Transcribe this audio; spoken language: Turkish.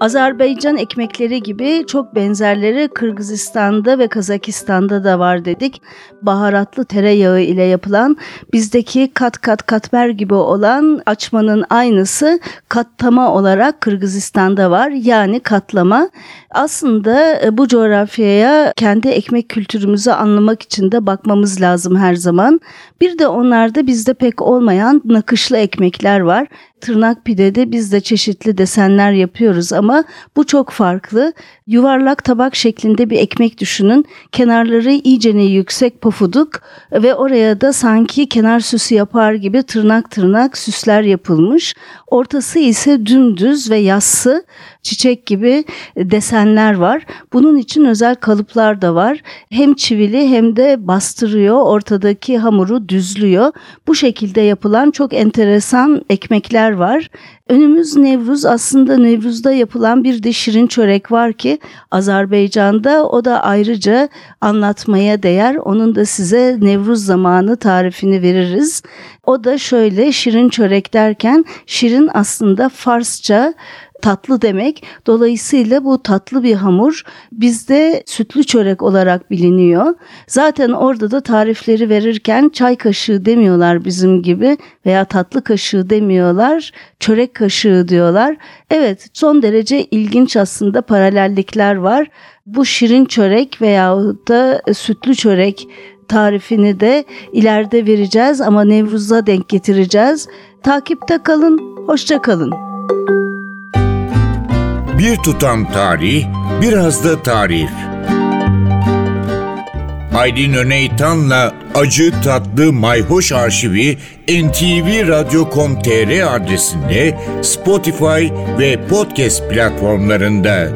Azerbaycan ekmekleri gibi çok benzerleri Kırgızistan'da ve Kazakistan'da da var dedik. Baharatlı tereyağı ile yapılan bizdeki kat kat katmer gibi olan açmanın aynısı katlama olarak Kırgızistan'da var. Yani katlama. Aslında e, bu coğrafyaya kendi ekmek kültürümüzü anlamak için de bakmamız lazım her zaman. Bir de onlarda bizde pek olmayan nakışlı ekmekler var tırnak pidede biz de çeşitli desenler yapıyoruz ama bu çok farklı. Yuvarlak tabak şeklinde bir ekmek düşünün. Kenarları iyicene yüksek pofuduk ve oraya da sanki kenar süsü yapar gibi tırnak tırnak süsler yapılmış. Ortası ise dümdüz ve yassı çiçek gibi desenler var. Bunun için özel kalıplar da var. Hem çivili hem de bastırıyor, ortadaki hamuru düzlüyor. Bu şekilde yapılan çok enteresan ekmekler var. Önümüz Nevruz aslında Nevruz'da yapılan bir de şirin çörek var ki Azerbaycan'da o da ayrıca anlatmaya değer. Onun da size Nevruz zamanı tarifini veririz. O da şöyle şirin çörek derken şirin aslında Farsça tatlı demek. Dolayısıyla bu tatlı bir hamur bizde sütlü çörek olarak biliniyor. Zaten orada da tarifleri verirken çay kaşığı demiyorlar bizim gibi veya tatlı kaşığı demiyorlar, çörek kaşığı diyorlar. Evet, son derece ilginç aslında paralellikler var. Bu şirin çörek veya da sütlü çörek tarifini de ileride vereceğiz ama Nevruz'a denk getireceğiz. Takipte kalın, hoşça kalın. Bir tutam tarih, biraz da tarif. Aydın Öneytan'la Acı Tatlı Mayhoş Arşivi ntvradio.com.tr adresinde Spotify ve podcast platformlarında.